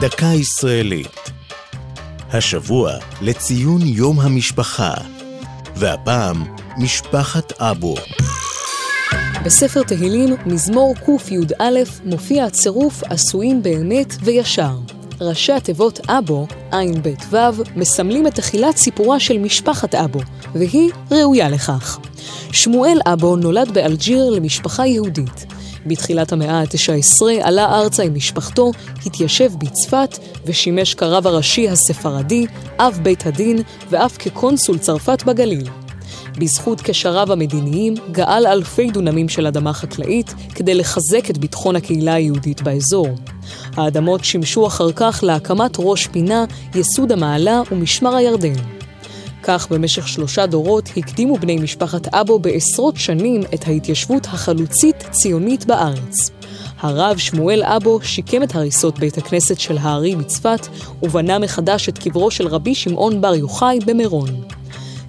דקה ישראלית. השבוע לציון יום המשפחה, והפעם משפחת אבו. בספר תהילים, מזמור קי"א, מופיע הצירוף עשויים באמת וישר. ראשי התיבות אבו, ע"ב-ו', מסמלים את תחילת סיפורה של משפחת אבו, והיא ראויה לכך. שמואל אבו נולד באלג'יר למשפחה יהודית. בתחילת המאה ה-19 עלה ארצה עם משפחתו, התיישב בצפת ושימש כרב הראשי הספרדי, אב בית הדין ואף כקונסול צרפת בגליל. בזכות קשריו המדיניים גאל אלפי דונמים של אדמה חקלאית כדי לחזק את ביטחון הקהילה היהודית באזור. האדמות שימשו אחר כך להקמת ראש פינה, יסוד המעלה ומשמר הירדן. כך במשך שלושה דורות הקדימו בני משפחת אבו בעשרות שנים את ההתיישבות החלוצית-ציונית בארץ. הרב שמואל אבו שיקם את הריסות בית הכנסת של הארי בצפת ובנה מחדש את קברו של רבי שמעון בר יוחאי במירון.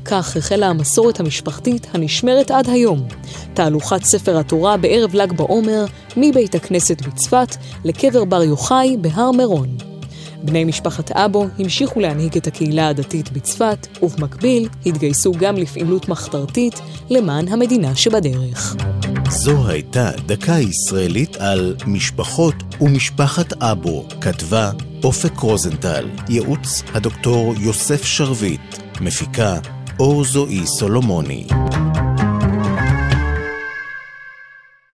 כך החלה המסורת המשפחתית הנשמרת עד היום. תהלוכת ספר התורה בערב ל"ג בעומר, מבית הכנסת בצפת לקבר בר יוחאי בהר מירון. בני משפחת אבו המשיכו להנהיג את הקהילה הדתית בצפת, ובמקביל התגייסו גם לפעילות מחתרתית למען המדינה שבדרך. זו הייתה דקה ישראלית על משפחות ומשפחת אבו, כתבה אופק רוזנטל, ייעוץ הדוקטור יוסף שרביט, מפיקה אור זועי סולומוני.